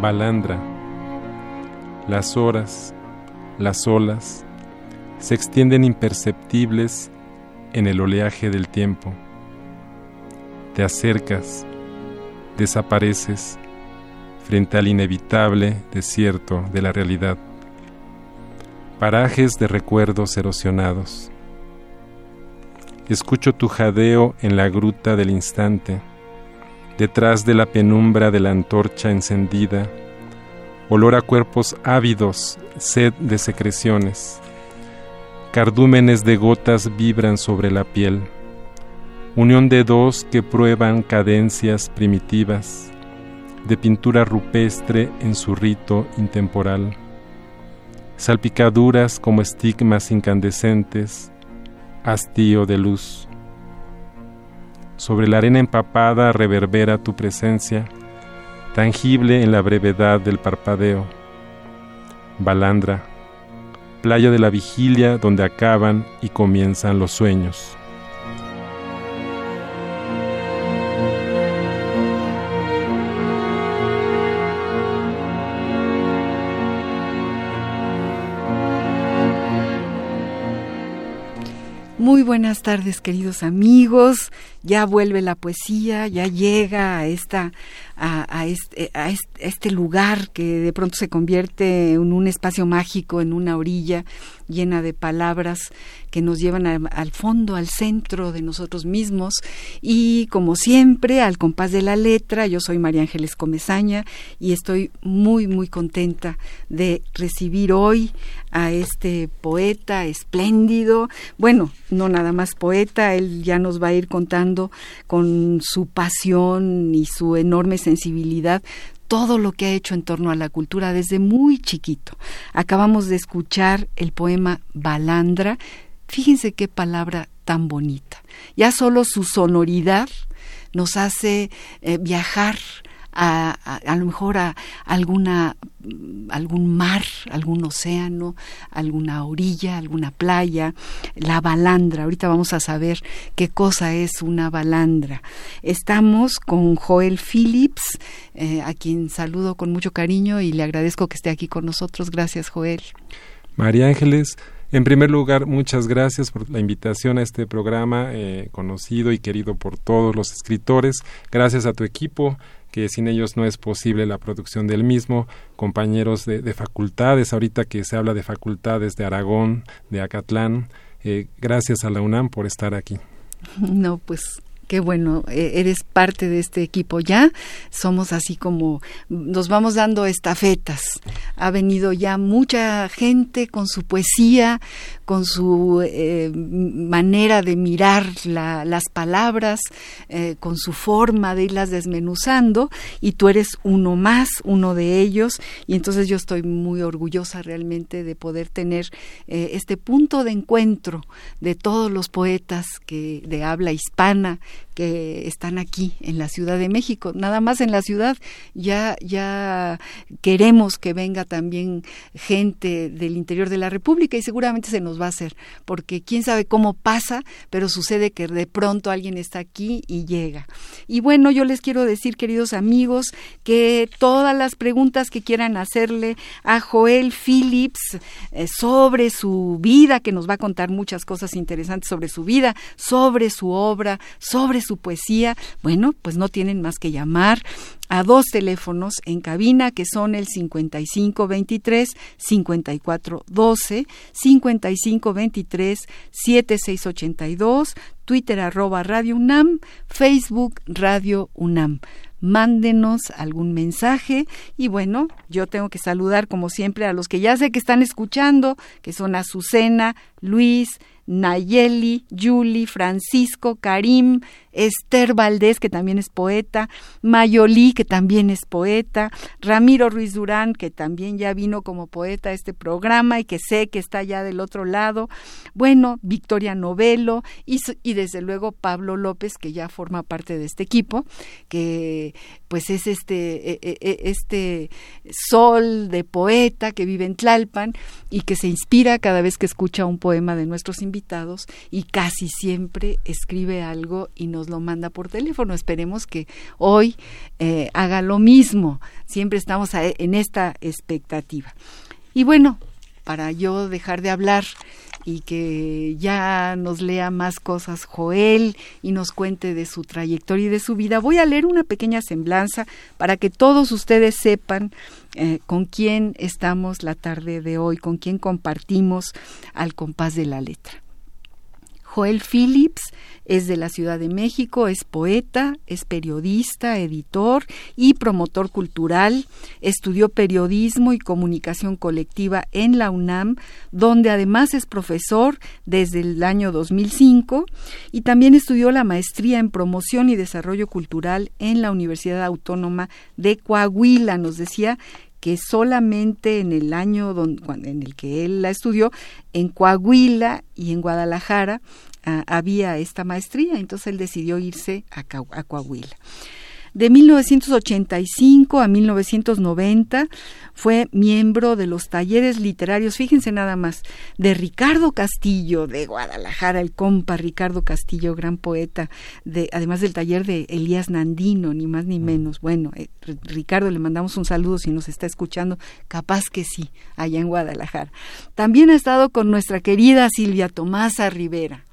Balandra. Las horas, las olas, se extienden imperceptibles en el oleaje del tiempo. Te acercas, desapareces frente al inevitable desierto de la realidad. Parajes de recuerdos erosionados. Escucho tu jadeo en la gruta del instante detrás de la penumbra de la antorcha encendida, olor a cuerpos ávidos, sed de secreciones. Cardúmenes de gotas vibran sobre la piel, unión de dos que prueban cadencias primitivas, de pintura rupestre en su rito intemporal, salpicaduras como estigmas incandescentes, hastío de luz sobre la arena empapada reverbera tu presencia, tangible en la brevedad del parpadeo. Balandra, playa de la vigilia donde acaban y comienzan los sueños. Buenas tardes, queridos amigos. Ya vuelve la poesía, ya llega a esta a, este, a, este, lugar que de pronto se convierte en un espacio mágico, en una orilla llena de palabras que nos llevan al fondo, al centro de nosotros mismos. Y como siempre, al compás de la letra, yo soy María Ángeles Comezaña y estoy muy, muy contenta de recibir hoy a este poeta espléndido. Bueno, no nada más poeta, él ya nos va a ir contando con su pasión y su enorme sensibilidad todo lo que ha hecho en torno a la cultura desde muy chiquito. Acabamos de escuchar el poema Balandra. Fíjense qué palabra tan bonita. Ya solo su sonoridad nos hace eh, viajar a, a, lo mejor a alguna algún mar, algún océano, alguna orilla, alguna playa, la balandra. Ahorita vamos a saber qué cosa es una balandra. Estamos con Joel Phillips, eh, a quien saludo con mucho cariño y le agradezco que esté aquí con nosotros. Gracias, Joel. María Ángeles, en primer lugar, muchas gracias por la invitación a este programa eh, conocido y querido por todos los escritores. Gracias a tu equipo, que sin ellos no es posible la producción del mismo, compañeros de, facultades, ahorita que se habla de facultades de Aragón, de Acatlán, eh, gracias a la UNAM por estar aquí. No, pues Qué bueno, e, eres parte de este equipo ya. Somos así como nos vamos dando estafetas. Ha venido ya mucha gente con su poesía, con su eh, manera de mirar las palabras, eh, con su forma de irlas desmenuzando, y tú eres uno más, uno de ellos, y entonces yo estoy muy orgullosa realmente de poder tener eh, este punto de encuentro de todos los poetas que de habla hispana que están aquí en la Ciudad de México, nada más en la ciudad ya ya queremos que venga también gente del interior de la República y seguramente se nos va a hacer, porque quién sabe cómo pasa, pero sucede que de pronto alguien está aquí y llega. Y bueno, yo les quiero decir, queridos amigos, que todas las preguntas que quieran hacerle a Joel Phillips eh, sobre su vida, que nos va a contar muchas cosas interesantes sobre su vida, sobre su obra, sobre su poesía, bueno, pues no tienen más que llamar a dos teléfonos en cabina que son el 5523 5412, 5523 7682, Twitter arroba Radio UNAM, Facebook Radio UNAM. Mándenos algún mensaje y bueno, yo tengo que saludar como siempre a los que ya sé que están escuchando, que son Azucena, Luis, Nayeli, Julie, Francisco, Karim, Esther Valdés, que también es poeta, Mayolí, que también es poeta, Ramiro Ruiz Durán, que también ya vino como poeta a este programa y que sé que está ya del otro lado, bueno, Victoria Novelo y, y desde luego Pablo López, que ya forma parte de este equipo, que pues es este, e, e, e, este sol de poeta que vive en Tlalpan y que se inspira cada vez que escucha un poema de nuestros invitados y casi siempre escribe algo y nos lo manda por teléfono. Esperemos que hoy eh, haga lo mismo. Siempre estamos en esta expectativa. Y bueno, para yo dejar de hablar y que ya nos lea más cosas Joel y nos cuente de su trayectoria y de su vida. Voy a leer una pequeña semblanza para que todos ustedes sepan eh, con quién estamos la tarde de hoy, con quién compartimos al compás de la letra. Joel Phillips es de la Ciudad de México, es poeta, es periodista, editor y promotor cultural. Estudió periodismo y comunicación colectiva en la UNAM, donde además es profesor desde el año 2005 y también estudió la maestría en promoción y desarrollo cultural en la Universidad Autónoma de Coahuila. Nos decía que solamente en el año en el que él la estudió, en Coahuila y en Guadalajara, había esta maestría, entonces él decidió irse a, a Coahuila. De 1985 a 1990 fue miembro de los talleres literarios, fíjense nada más, de Ricardo Castillo de Guadalajara, el compa Ricardo Castillo, gran poeta, de, además del taller de Elías Nandino, ni más ni menos. Bueno, eh, Ricardo, le mandamos un saludo si nos está escuchando, capaz que sí, allá en Guadalajara. También ha estado con nuestra querida Silvia Tomasa Rivera,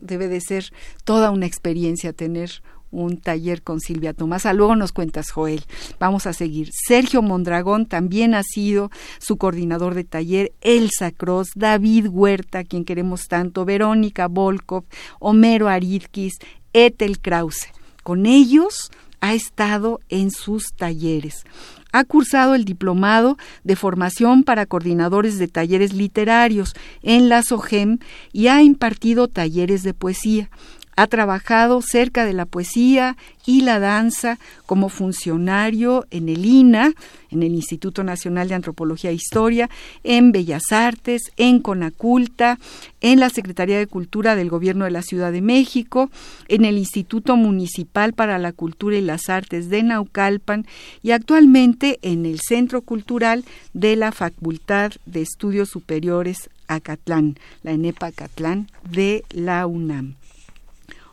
Debe de ser toda una experiencia tener un taller con Silvia Tomasa. Luego nos cuentas, Joel. Vamos a seguir. Sergio Mondragón también ha sido su coordinador de taller. Elsa Cross, David Huerta, quien queremos tanto, Verónica Volkov, Homero Aridkis, Ethel Krause. Con ellos ha estado en sus talleres. Ha cursado el diplomado de formación para coordinadores de talleres literarios en la SOGEM y ha impartido talleres de poesía. Ha trabajado cerca de la poesía y la danza como funcionario en el INA, en el Instituto Nacional de Antropología e Historia, en Bellas Artes, en Conaculta, en la Secretaría de Cultura del Gobierno de la Ciudad de México, en el Instituto Municipal para la Cultura y las Artes de Naucalpan y actualmente en el Centro Cultural de la Facultad de Estudios Superiores Acatlán, la ENEPA Acatlán de la UNAM.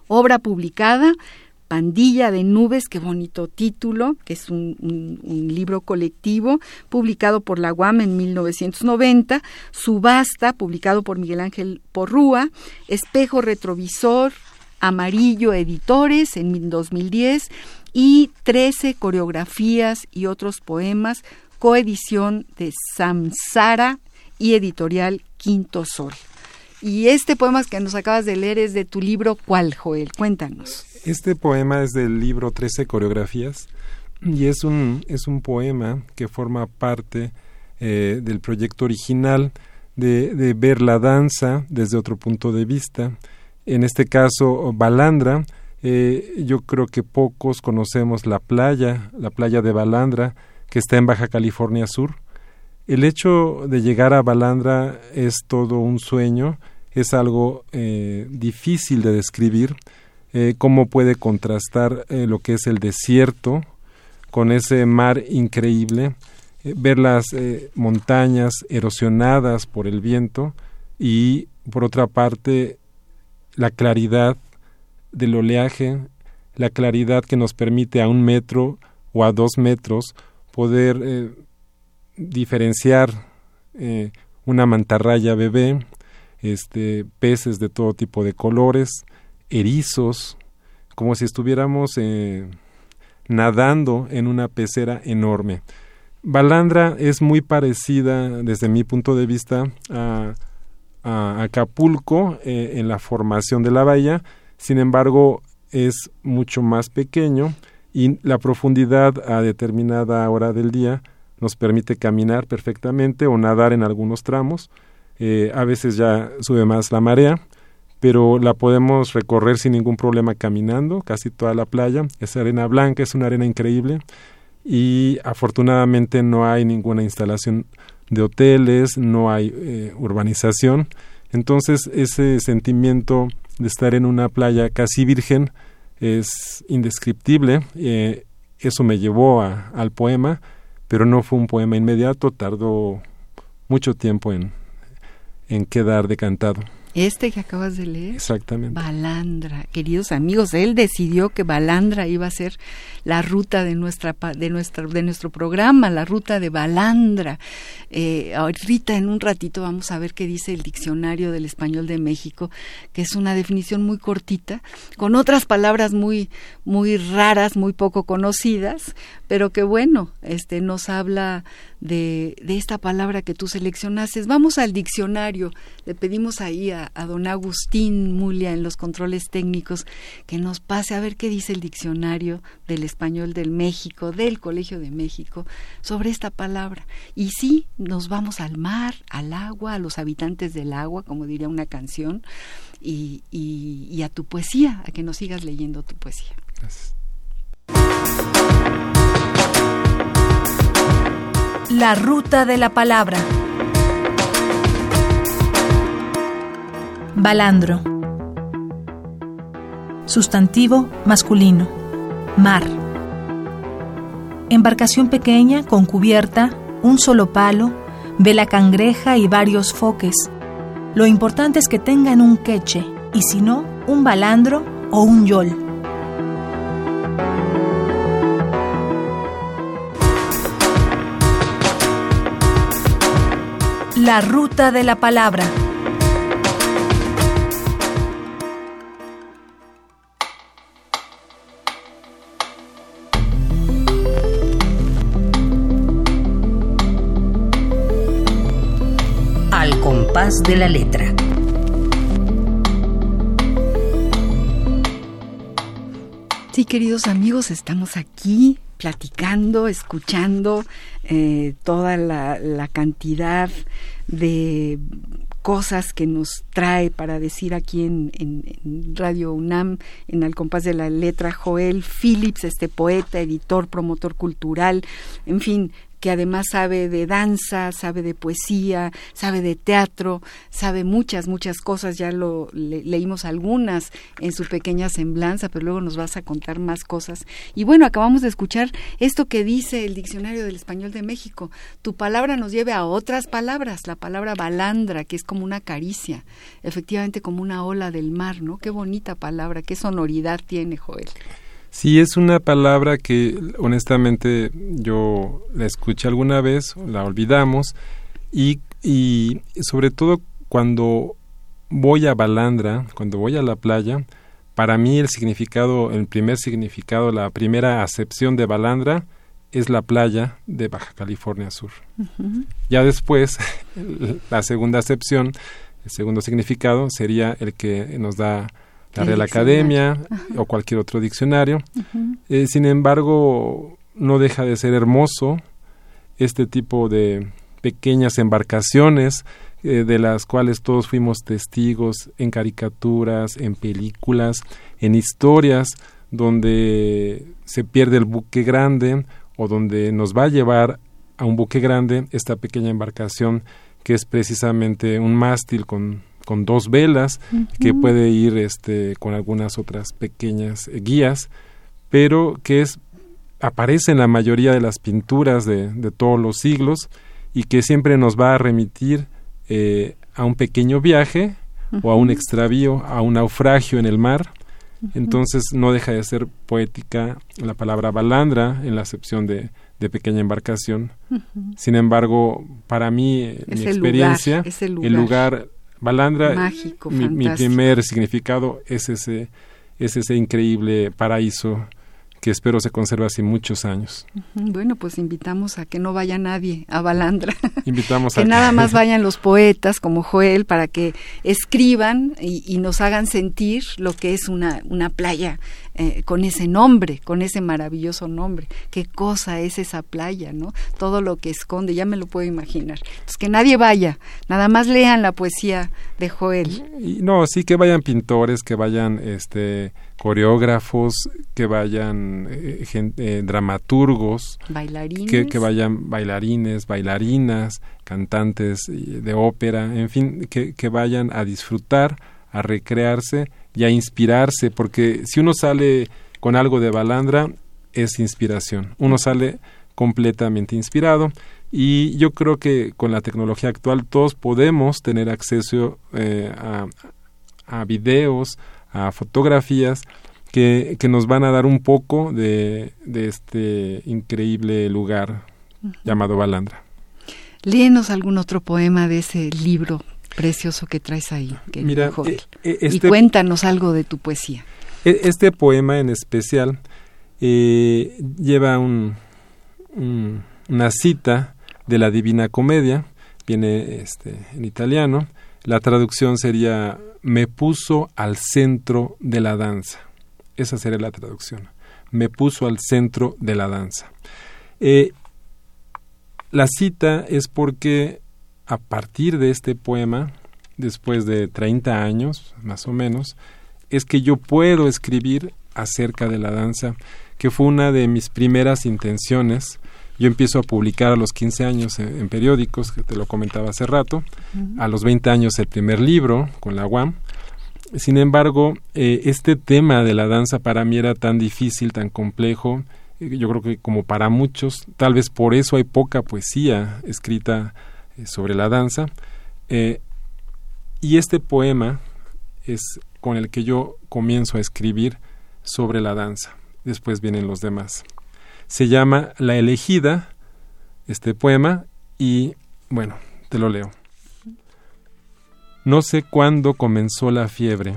Obra publicada, Pandilla de Nubes, qué bonito título, que es un, libro colectivo publicado por la UAM en 1990, Subasta, publicado por Miguel Ángel Porrúa, Espejo Retrovisor, Amarillo Editores en 2010 y 13 coreografías y otros poemas, coedición de Samsara y editorial Quinto Sol. Y este poema que nos acabas de leer es de tu libro, ¿cuál, Joel? Cuéntanos. Este poema es del libro Trece coreografías y es un, es un poema que forma parte eh, del proyecto original de, de, ver la danza desde otro punto de vista. En este caso, Balandra, eh, yo creo que pocos conocemos la playa, la playa de Balandra, que está en Baja California Sur el hecho de llegar a Balandra es todo un sueño, es algo eh, difícil de describir, eh, cómo puede contrastar eh, lo que es el desierto con ese mar increíble, ver las montañas erosionadas por el viento y por otra parte la claridad del oleaje, la claridad que nos permite a un metro o a dos metros poder diferenciar eh, una mantarraya bebé, este, peces de todo tipo de colores, erizos, como si estuviéramos eh, nadando en una pecera enorme. Balandra es muy parecida, desde mi punto de vista, a, Acapulco eh, en la formación de la bahía, sin embargo, es mucho más pequeño y la profundidad a determinada hora del día nos permite caminar perfectamente o nadar en algunos tramos. Eh, a veces ya sube más la marea, pero la podemos recorrer sin ningún problema caminando, casi toda la playa. Es arena blanca, es una arena increíble y afortunadamente no hay ninguna instalación de hoteles, no hay eh, urbanización. Entonces ese sentimiento de estar en una playa casi virgen es indescriptible. Eh, eso me llevó al poema, pero no fue un poema inmediato, tardó mucho tiempo en, en quedar decantado. Este que acabas de leer. Exactamente. Balandra, queridos amigos, él decidió que Balandra iba a ser la ruta de nuestra de nuestra de nuestro programa, la ruta de Balandra. Eh, ahorita en un ratito vamos a ver qué dice el diccionario del español de México, que es una definición muy cortita, con otras palabras muy muy raras, muy poco conocidas, pero que bueno, este nos habla de, de esta palabra que tú seleccionaste. Vamos al diccionario, le pedimos ahí a, don Agustín Mulia en los controles técnicos que nos pase a ver qué dice el diccionario del español del México, del Colegio de México, sobre esta palabra. Y sí, nos vamos al mar, al agua, a los habitantes del agua, como diría una canción, y, y, y a tu poesía, a que nos sigas leyendo tu poesía. Gracias. La ruta de la palabra. Balandro. Sustantivo masculino. Mar. Embarcación pequeña con cubierta, un solo palo, vela cangreja y varios foques. Lo importante es que tengan un queche y si no, un balandro o un yol. La ruta de la palabra. Al compás de la letra. Sí, queridos amigos, estamos aquí platicando, escuchando eh, toda la, cantidad de cosas que nos trae para decir aquí en, en, Radio UNAM, en Al compás de la letra, Joel Phillips, este poeta, editor, promotor cultural, en fin, que además sabe de danza, sabe de poesía, sabe de teatro, sabe muchas, muchas cosas, ya lo leímos algunas en su pequeña semblanza, pero luego nos vas a contar más cosas. Y bueno, acabamos de escuchar esto que dice el Diccionario del Español de México, tu palabra nos lleve a otras palabras, la palabra balandra, que es como una caricia, efectivamente como una ola del mar, ¿no? Qué bonita palabra, qué sonoridad tiene, Joel. Sí, es una palabra que honestamente yo la escuché alguna vez, la olvidamos, y, y sobre todo cuando voy a Balandra, cuando voy a la playa, para mí el significado, el primer significado, la primera acepción de Balandra es la playa de Baja California Sur. Ya después, la segunda acepción, el segundo significado sería el que nos da la Real Academia o cualquier otro diccionario. Eh, sin embargo, no deja de ser hermoso este tipo de pequeñas embarcaciones eh, de las cuales todos fuimos testigos en caricaturas, en películas, en historias donde se pierde el buque grande o donde nos va a llevar a un buque grande esta pequeña embarcación que es precisamente un mástil con con dos velas que puede ir este con algunas otras pequeñas eh, guías pero que es aparece en la mayoría de las pinturas de, de todos los siglos y que siempre nos va a remitir eh, a un pequeño viaje o a un extravío, a un naufragio en el mar. Entonces no deja de ser poética la palabra balandra en la acepción de, de pequeña embarcación. Sin embargo, para mí, en mi experiencia, el lugar Balandra, mi, primer significado es ese, es ese increíble paraíso que espero se conserve así muchos años. Bueno, pues invitamos a que no vaya nadie a Balandra. Invitamos que nada más vayan los poetas como Joel para que escriban y, nos hagan sentir lo que es una, una playa eh, con ese nombre, con ese maravilloso nombre. Qué cosa es esa playa, ¿no? Todo lo que esconde, ya me lo puedo imaginar. Pues que nadie vaya, nada más lean la poesía de Joel. no, sí que vayan pintores, que vayan este coreógrafos, que vayan eh, eh, dramaturgos, bailarines, que, vayan bailarines, bailarinas, cantantes de ópera, en fin, que, que vayan a disfrutar, a recrearse y a inspirarse, porque si uno sale con algo de balandra, es inspiración. Uno sale completamente inspirado y yo creo que con la tecnología actual todos podemos tener acceso eh, a, a videos, a fotografías que, que, nos van a dar un poco de, de este increíble lugar llamado Balandra. Léenos algún otro poema de ese libro precioso que traes ahí. Mira, eh, eh, y este cuéntanos algo de tu poesía. E, este poema en especial eh, lleva un, una cita de la Divina Comedia, viene este, en italiano. La traducción sería me puso al centro de la danza. Esa sería la traducción. Me puso al centro de la danza. Eh, la cita es porque a partir de este poema, después de 30 años, más o menos, es que yo puedo escribir acerca de la danza, que fue una de mis primeras intenciones yo empiezo a publicar a los 15 años en, periódicos, que te lo comentaba hace rato, a los 20 años el primer libro con la UAM. Sin embargo, eh, este tema de la danza para mí era tan difícil, tan complejo, eh, yo creo que como para muchos, tal vez por eso hay poca poesía escrita eh, sobre la danza. y este poema es con el que yo comienzo a escribir sobre la danza. Después vienen los demás se llama La elegida, este poema, y bueno, te lo leo. No sé cuándo comenzó la fiebre,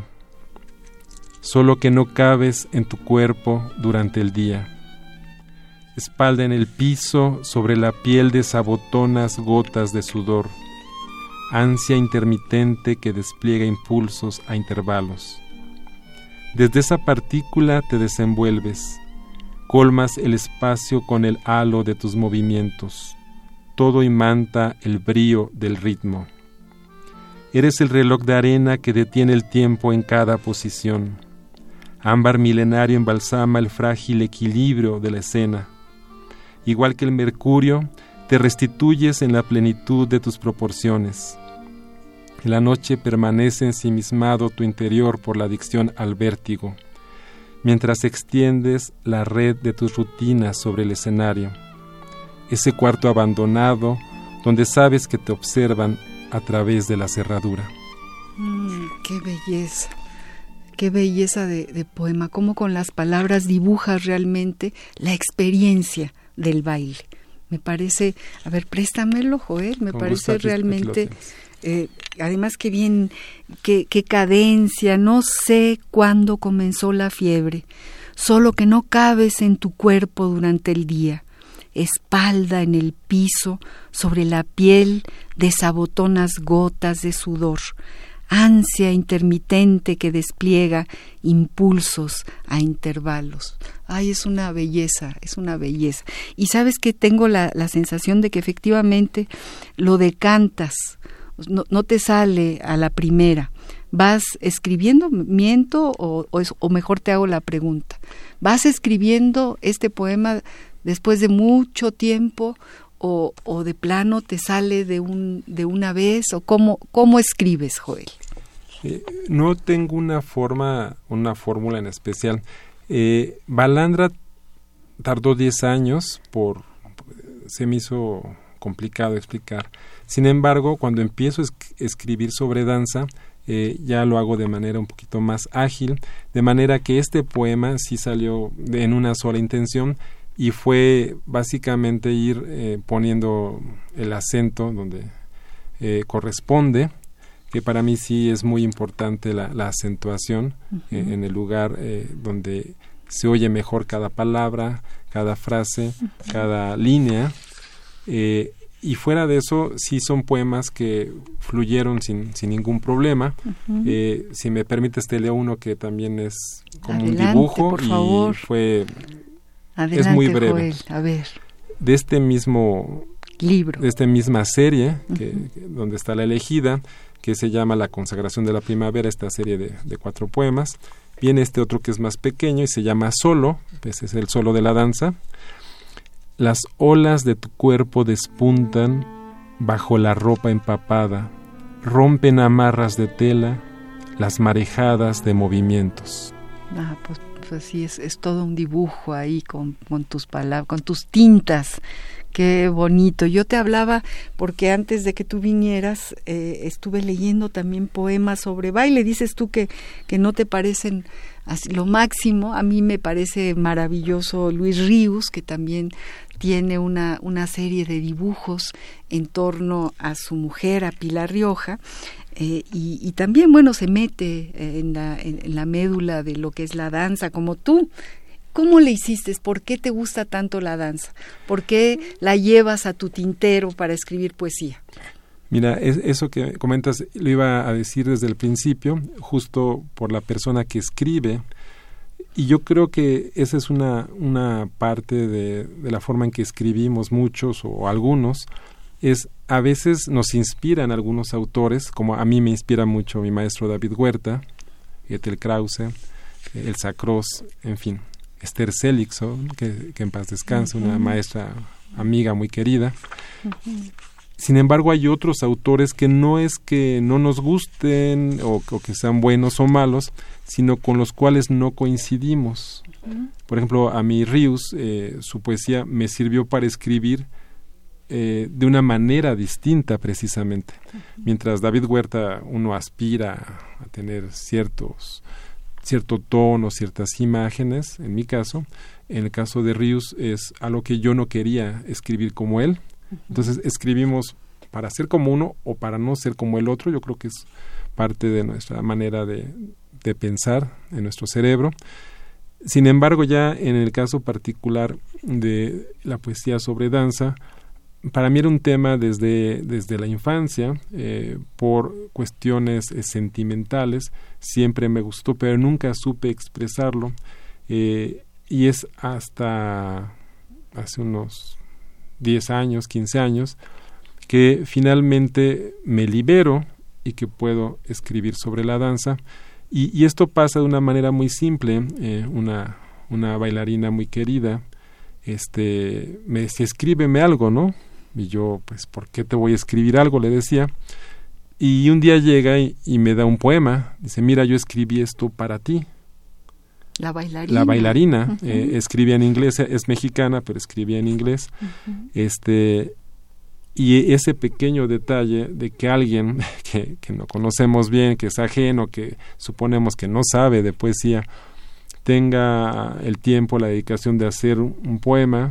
solo que no cabes en tu cuerpo durante el día. Espalda en el piso, sobre la piel de sabotonas gotas de sudor, ansia intermitente que despliega impulsos a intervalos. Desde esa partícula te desenvuelves, colmas el espacio con el halo de tus movimientos, todo imanta el brío del ritmo. Eres el reloj de arena que detiene el tiempo en cada posición. Ámbar milenario embalsama el frágil equilibrio de la escena. Igual que el mercurio, te restituyes en la plenitud de tus proporciones. En la noche permanece ensimismado tu interior por la adicción al vértigo mientras extiendes la red de tus rutinas sobre el escenario. Ese cuarto abandonado donde sabes que te observan a través de la cerradura. Mm, qué belleza, qué belleza de, poema, cómo con las palabras dibujas realmente la experiencia del baile. Me parece, a ver, préstamelo, Joel, me parece realmente eh, además qué bien, qué, cadencia, no sé cuándo comenzó la fiebre, solo que no cabes en tu cuerpo durante el día, espalda en el piso, sobre la piel, desabotonas gotas de sudor, ansia intermitente que despliega impulsos a intervalos. Ay, es una belleza, es una belleza. Y sabes que tengo la sensación de que efectivamente lo decantas, no, te sale a la primera. ¿Vas escribiendo, miento o, o, mejor te hago la pregunta? ¿Vas escribiendo este poema después de mucho tiempo o, o de plano te sale de, un, de una vez o cómo, cómo escribes, Joel? No tengo una forma, una fórmula en especial. Eh, Balandra tardó 10 años por se me hizo complicado explicar. Sin embargo, cuando empiezo a escribir sobre danza, eh, ya lo hago de manera un poquito más ágil, de manera que este poema sí salió en una sola intención y fue básicamente ir eh, poniendo el acento donde eh, corresponde, que para mí sí es muy importante la, acentuación eh, en el lugar eh, donde se oye mejor cada palabra, cada frase, cada línea. Eh, y fuera de eso, sí son poemas que fluyeron sin, sin ningún problema. si me permites, te leo uno que también es como un dibujo y fue... es muy breve. a ver. De este mismo libro. De esta misma serie, que, donde está la elegida, que se llama La consagración de la primavera, esta serie de, cuatro poemas. Viene este otro que es más pequeño y se llama Solo, ese es el solo de la danza. Las olas de tu cuerpo despuntan bajo la ropa empapada, rompen amarras de tela las marejadas de movimientos. Ah, pues, pues sí, es, es, todo un dibujo ahí con, tus palabras, con tus tintas Qué bonito. Yo te hablaba porque antes de que tú vinieras eh, estuve leyendo también poemas sobre baile. Dices tú que, que no te parecen lo máximo. A mí me parece maravilloso Luis Ríos, que también tiene una, una serie de dibujos en torno a su mujer, a Pilar Rioja. Eh, y, también, bueno, se mete en la, en la médula de lo que es la danza, como tú, ¿Cómo le hiciste? ¿Por qué te gusta tanto la danza? ¿Por qué la llevas a tu tintero para escribir poesía? Mira, eso que comentas lo iba a decir desde el principio, justo por la persona que escribe. Y yo creo que esa es una, una parte de, de la forma en que escribimos muchos o algunos. Es a veces nos inspiran algunos autores, como a mí me inspira mucho mi maestro David Huerta, Ethel Krause, el Sacros, en fin, Esther Selixo, que, en paz descanse, una maestra amiga muy querida. Sin embargo, hay otros autores que no es que no nos gusten o, que sean buenos o malos, sino con los cuales no coincidimos. Por ejemplo, a mí Rius, eh, su poesía me sirvió para escribir eh, de una manera distinta precisamente. Mientras David Huerta uno aspira a tener ciertos cierto tono, ciertas imágenes, en mi caso. En el caso de Rius es algo que yo no quería escribir como él. Entonces escribimos para ser como uno o para no ser como el otro. Yo creo que es parte de nuestra manera de, de pensar en nuestro cerebro. Sin embargo, ya en el caso particular de la poesía sobre danza, para mí era un tema desde, desde la infancia, eh, por cuestiones eh, sentimentales, siempre me gustó, pero nunca supe expresarlo. Eh, y es hasta hace unos 10 años, 15 años, que finalmente me libero y que puedo escribir sobre la danza. Y, y esto pasa de una manera muy simple. una, una bailarina muy querida este, me decía, escríbeme algo, ¿no? Y yo, pues, ¿por qué te voy a escribir algo? Le decía. Y un día llega y, me da un poema. Dice, mira, yo escribí esto para ti. La bailarina. La bailarina. Eh, escribía en inglés, es mexicana, pero escribía en inglés. Este, y ese pequeño detalle de que alguien que, que, no conocemos bien, que es ajeno, que suponemos que no sabe de poesía, tenga el tiempo, la dedicación de hacer un poema,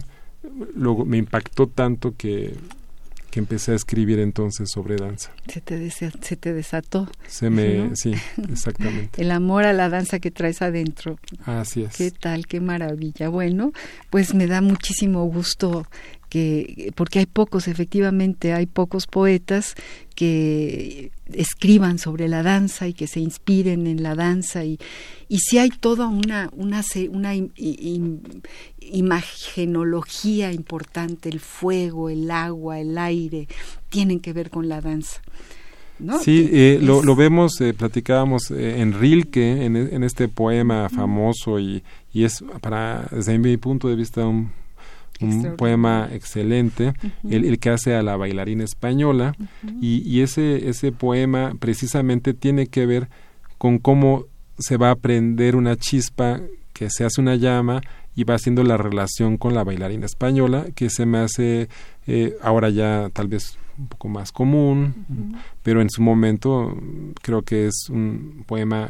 luego me impactó tanto que, que empecé a escribir entonces sobre danza. Se te, se te desató. Se me, sí, exactamente. El amor a la danza que traes adentro. Así es. Qué tal, qué maravilla. Bueno, pues me da muchísimo gusto que, porque hay pocos, efectivamente, hay pocos poetas que escriban sobre la danza y que se inspiren en la danza y, y si hay toda una, una, una imagenología importante, el fuego, el agua, el aire, tienen que ver con la danza. ¿No? Sí, eh, lo, lo, vemos, eh, platicábamos eh, en Rilke, en, en, este poema famoso y, y es, para, desde mi punto de vista, un un poema excelente, el, que hace a la bailarina española, y, ese, ese poema precisamente tiene que ver con cómo se va a prender una chispa que se hace una llama y va haciendo la relación con la bailarina española, que se me hace eh, ahora ya tal vez un poco más común, pero en su momento creo que es un poema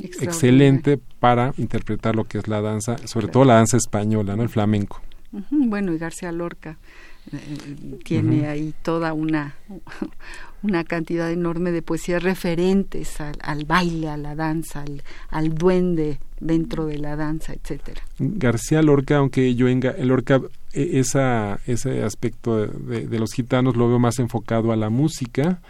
excelente para interpretar lo que es la danza, sobre todo la danza española, ¿no? el flamenco. Bueno, y García Lorca eh, tiene ahí toda una una cantidad enorme de poesías referentes al, baile, a la danza, al, duende dentro de la danza, etcétera. García Lorca, aunque yo en Lorca e, esa, ese aspecto de, los gitanos lo veo más enfocado a la música,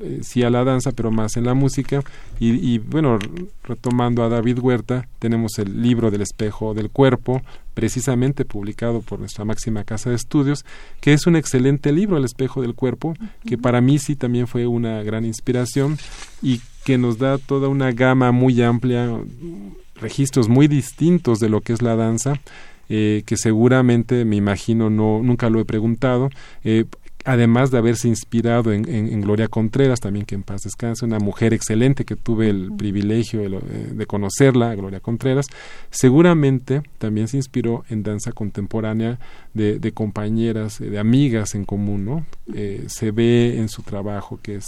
eh, sí a la danza, pero más en la música. Y, y, bueno, retomando a David Huerta, tenemos el libro del espejo del cuerpo, precisamente publicado por nuestra máxima casa de estudios, que es un excelente libro, El espejo del cuerpo, que para mí sí también fue una gran inspiración y que nos da toda una gama muy amplia, registros muy distintos de lo que es la danza eh, que seguramente me imagino no nunca lo he preguntado eh, además de haberse inspirado en, en, Gloria Contreras, también que en paz descanse, una mujer excelente que tuve el privilegio de, eh, de, conocerla, Gloria Contreras, seguramente también se inspiró en danza contemporánea de, de compañeras, de amigas en común, ¿no? se ve en su trabajo que es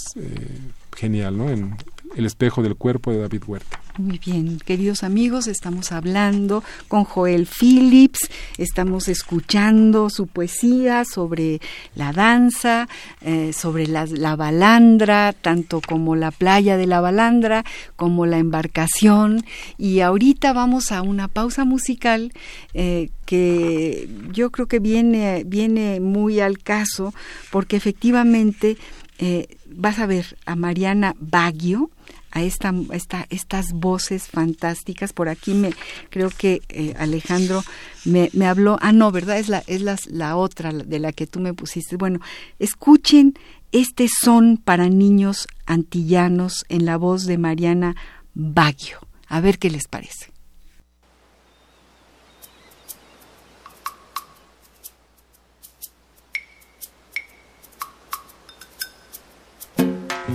genial, ¿no? En El espejo del cuerpo de David Huerta. Muy bien, queridos amigos, estamos hablando con Joel Phillips, estamos escuchando su poesía sobre la danza, eh, sobre la, balandra, tanto como la playa de la balandra, como la embarcación. Y ahorita vamos a una pausa musical eh, que yo creo que viene, viene muy al caso, porque efectivamente eh, vas a ver a Mariana Baggio, a esta, esta, estas voces fantásticas. Por aquí me creo que eh, Alejandro me, habló. Ah, no, ¿verdad? Es la, es la, la otra de la que tú me pusiste. Bueno, escuchen este son para niños antillanos en la voz de Mariana Baggio. A ver qué les parece.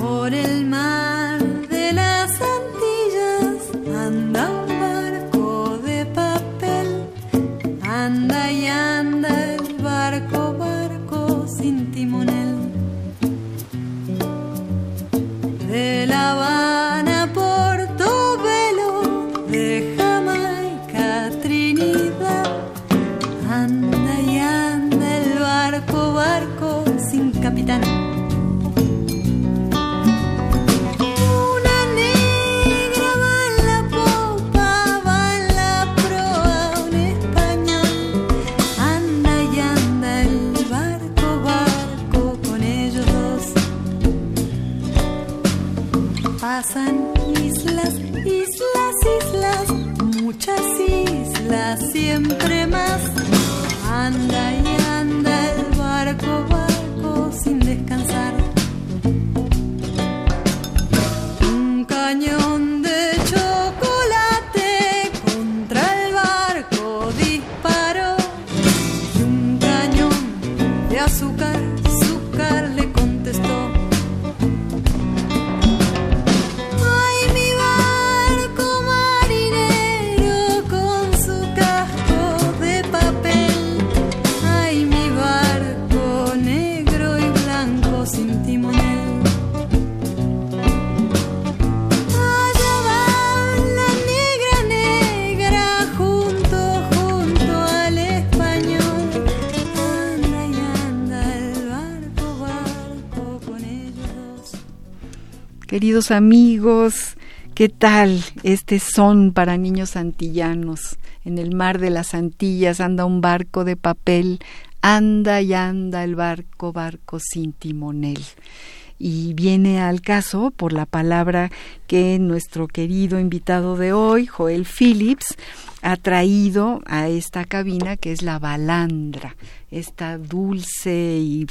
Por el mar Queridos amigos, ¿qué tal este son para niños antillanos? En el mar de las Antillas anda un barco de papel, anda y anda el barco, barco sin timonel y viene al caso por la palabra que nuestro querido invitado de hoy, Joel Phillips, ha traído a esta cabina que es la balandra esta dulce y,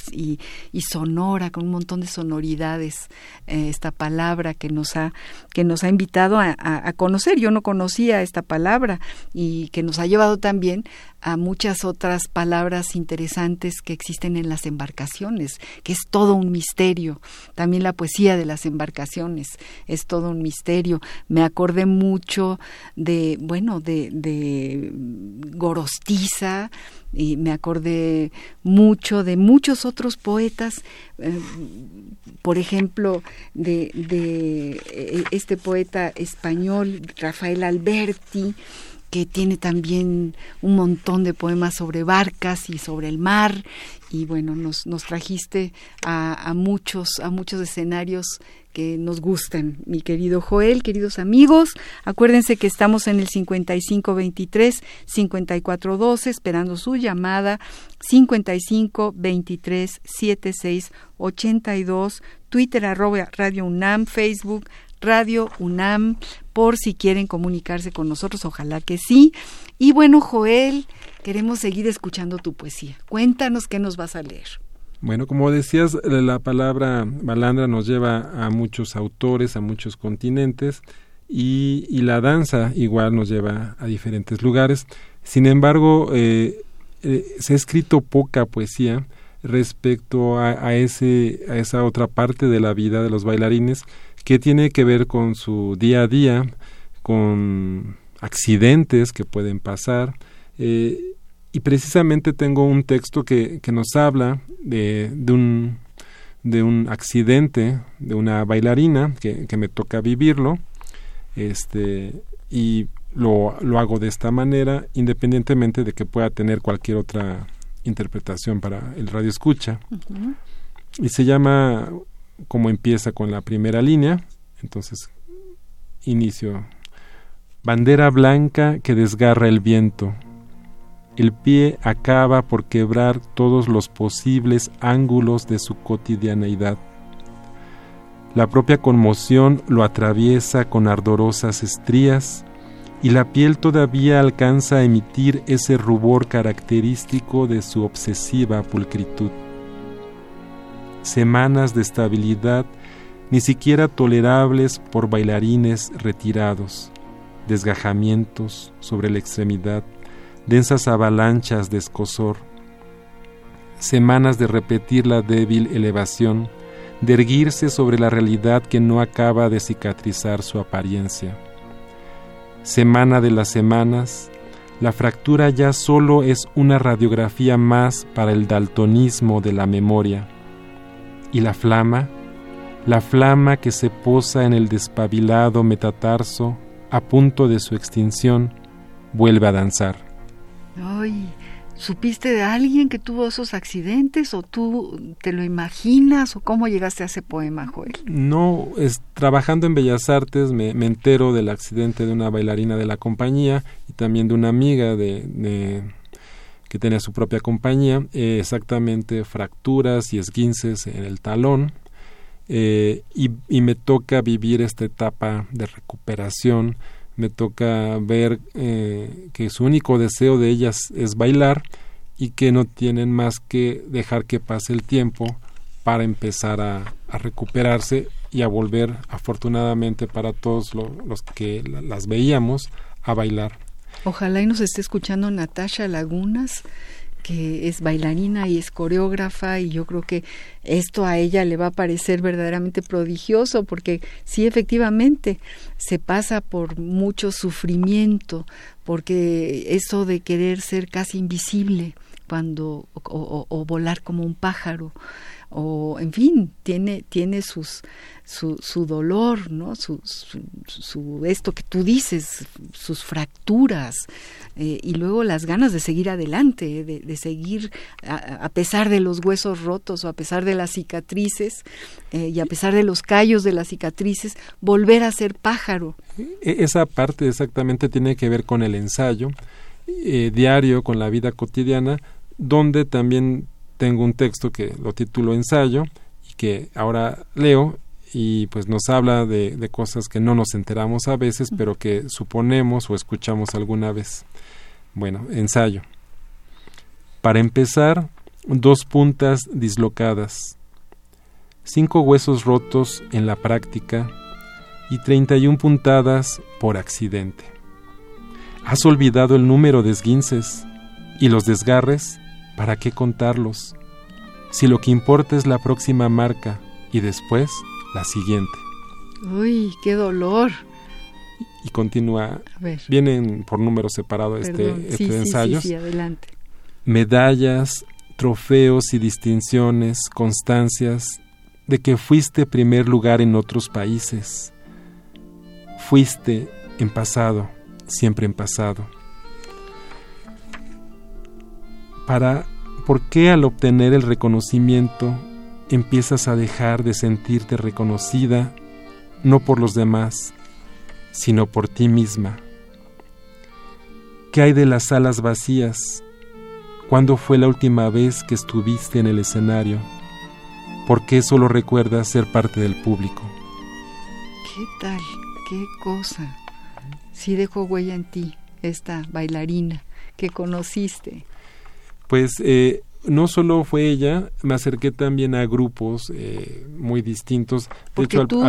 y, sonora, con un montón de sonoridades, eh, esta palabra que nos ha, que nos ha invitado a, conocer. Yo no conocía esta palabra y que nos ha llevado también a muchas otras palabras interesantes que existen en las embarcaciones, que es todo un misterio. También la poesía de las embarcaciones es todo un misterio. Me acordé mucho de, bueno, de, de Gorostiza, y me acordé mucho de muchos otros poetas, eh, por ejemplo, de, de, eh, este poeta español, Rafael Alberti, que tiene también un montón de poemas sobre barcas y sobre el mar y bueno nos, nos trajiste a, a muchos a muchos escenarios que nos gustan, mi querido Joel, queridos amigos. Acuérdense que estamos en el 5523-5412 esperando su llamada 5523-7682, Twitter arroba Radio UNAM, Facebook Radio UNAM, por si quieren comunicarse con nosotros, ojalá que sí. Y bueno, Joel, queremos seguir escuchando tu poesía. Cuéntanos qué nos vas a leer. Bueno, como decías, la palabra balandra nos lleva a muchos autores, a muchos continentes, y, la danza igual nos lleva a diferentes lugares. Sin embargo, eh, eh, se ha escrito poca poesía respecto a, ese, a esa otra parte de la vida de los bailarines que tiene que ver con su día a día, con accidentes que pueden pasar. Eh, y precisamente tengo un texto que, que nos habla de, de, un, de un accidente de una bailarina que, que me toca vivirlo este, y lo, lo, hago de esta manera independientemente de que pueda tener cualquier otra interpretación para el radio escucha. Y se llama como empieza con la primera línea, entonces inicio. Bandera blanca que desgarra el viento el pie acaba por quebrar todos los posibles ángulos de su cotidianeidad. La propia conmoción lo atraviesa con ardorosas estrías y la piel todavía alcanza a emitir ese rubor característico de su obsesiva pulcritud. Semanas de estabilidad ni siquiera tolerables por bailarines retirados, desgajamientos sobre la extremidad, densas avalanchas de escosor, semanas de repetir la débil elevación, de erguirse sobre la realidad que no acaba de cicatrizar su apariencia. Semana de las semanas, la fractura ya solo es una radiografía más para el daltonismo de la memoria. Y la flama, la flama que se posa en el despabilado metatarso a punto de su extinción, vuelve a danzar. Ay, ¿supiste de alguien que tuvo esos accidentes o tú te lo imaginas o cómo llegaste a ese poema, Joel? No, trabajando en Bellas Artes me, entero del accidente de una bailarina de la compañía y también de una amiga de, que tenía su propia compañía, eh, exactamente fracturas y esguinces en el talón. Eh, y, y me toca vivir esta etapa de recuperación me toca ver eh, que su único deseo de ellas es bailar y que no tienen más que dejar que pase el tiempo para empezar a, recuperarse y a volver, afortunadamente para todos los que las veíamos, a bailar. Ojalá y nos esté escuchando Natasha Lagunas, que es bailarina y es coreógrafa y yo creo que esto a ella le va a parecer verdaderamente prodigioso porque sí efectivamente se pasa por mucho sufrimiento porque eso de querer ser casi invisible cuando o volar como un pájaro o en fin tiene tiene sus su, dolor no su, su, esto que tú dices sus fracturas eh, y luego las ganas de seguir adelante de, de seguir a, pesar de los huesos rotos o a pesar de las cicatrices eh, y a pesar de los callos de las cicatrices volver a ser pájaro. E, esa parte exactamente tiene que ver con el ensayo eh, diario con la vida cotidiana donde también tengo un texto que lo titulo ensayo y que ahora leo y pues nos habla de, de, cosas que no nos enteramos a veces, pero que suponemos o escuchamos alguna vez. Bueno, ensayo. Para empezar, dos puntas dislocadas, cinco huesos rotos en la práctica y treinta y un puntadas por accidente. Has olvidado el número de esguinces y los desgarres ¿para qué contarlos? Si lo que importa es la próxima marca y después la siguiente. Uy, qué dolor. Y continúa. A ver. Vienen por número separado este, este sí, sí, ensayo. Sí, adelante. Medallas, trofeos y distinciones, constancias de que fuiste primer lugar en otros países. Fuiste en pasado, siempre en pasado. Para por qué al obtener el reconocimiento empiezas a dejar de sentirte reconocida no por los demás, sino por ti misma. ¿Qué hay de las salas vacías? ¿Cuándo fue la última vez que estuviste en el escenario? ¿Por qué solo recuerdas ser parte del público? ¿Qué tal? ¿Qué cosa? Sí dejó huella en ti esta bailarina que conociste. Pues eh, no solo fue ella, me acerqué también a grupos eh, muy distintos. Porque tú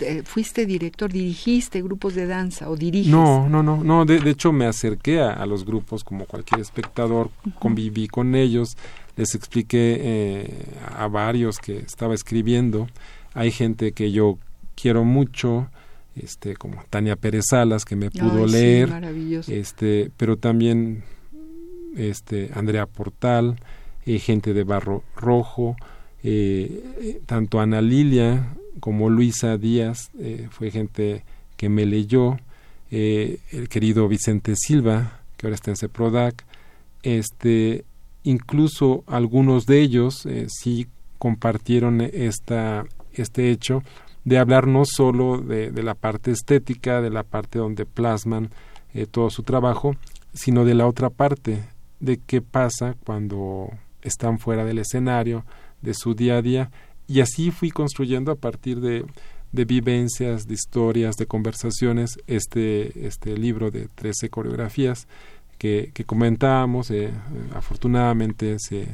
eh, fuiste director, dirigiste grupos de danza o diriges. No, no, no, no. De, hecho me acerqué a, los grupos como cualquier espectador, conviví con ellos, les expliqué eh, a varios que estaba escribiendo. Hay gente que yo quiero mucho, este, como Tania Pérez Salas que me pudo leer, este, pero también este Andrea Portal eh, gente de Barro Rojo, eh, tanto Ana Lilia como Luisa Díaz eh, fue gente que me leyó, el querido Vicente Silva, que ahora está en CEPRODAC, este, incluso algunos de ellos sí compartieron esta, este hecho de hablar no solo de, de, la parte estética, de la parte donde plasman todo su trabajo, sino de la otra parte, de qué pasa cuando están fuera del escenario, de su día a día, y así fui construyendo a partir de, de vivencias, de historias, de conversaciones, este, este libro de 13 coreografías que, que comentábamos, eh, afortunadamente se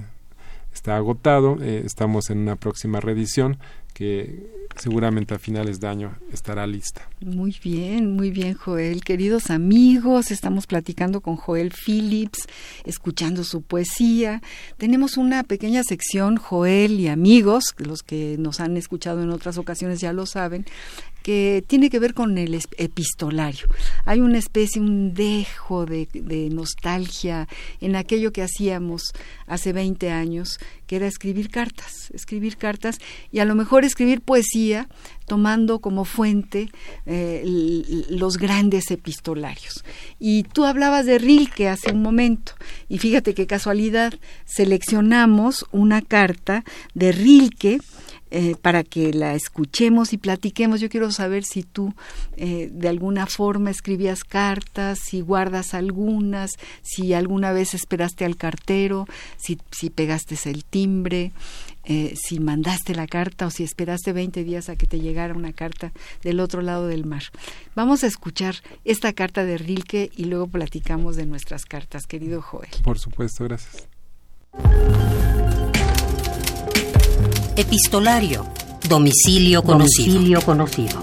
está agotado, eh, estamos en una próxima reedición que seguramente a finales de año estará lista. Muy bien, muy bien, Joel. Queridos amigos, estamos platicando con Joel Phillips, escuchando su poesía. Tenemos una pequeña sección, Joel y amigos, los que nos han escuchado en otras ocasiones ya lo saben, que tiene que ver con el epistolario. Hay una especie, un dejo de, nostalgia en aquello que hacíamos hace 20 años, que era escribir cartas, escribir cartas y a lo mejor escribir poesía tomando como fuente eh, los grandes epistolarios. Y tú hablabas de Rilke hace un momento, y fíjate qué casualidad, seleccionamos una carta de Rilke, eh, para que la escuchemos y platiquemos. Yo quiero saber si tú eh, de alguna forma escribías cartas, si guardas algunas, si alguna vez esperaste al cartero, si, si pegaste el timbre, eh, si mandaste la carta o si esperaste 20 días a que te llegara una carta del otro lado del mar. Vamos a escuchar esta carta de Rilke y luego platicamos de nuestras cartas, querido Joel. Por supuesto, gracias. Epistolario. Domicilio conocido. Domicilio conocido.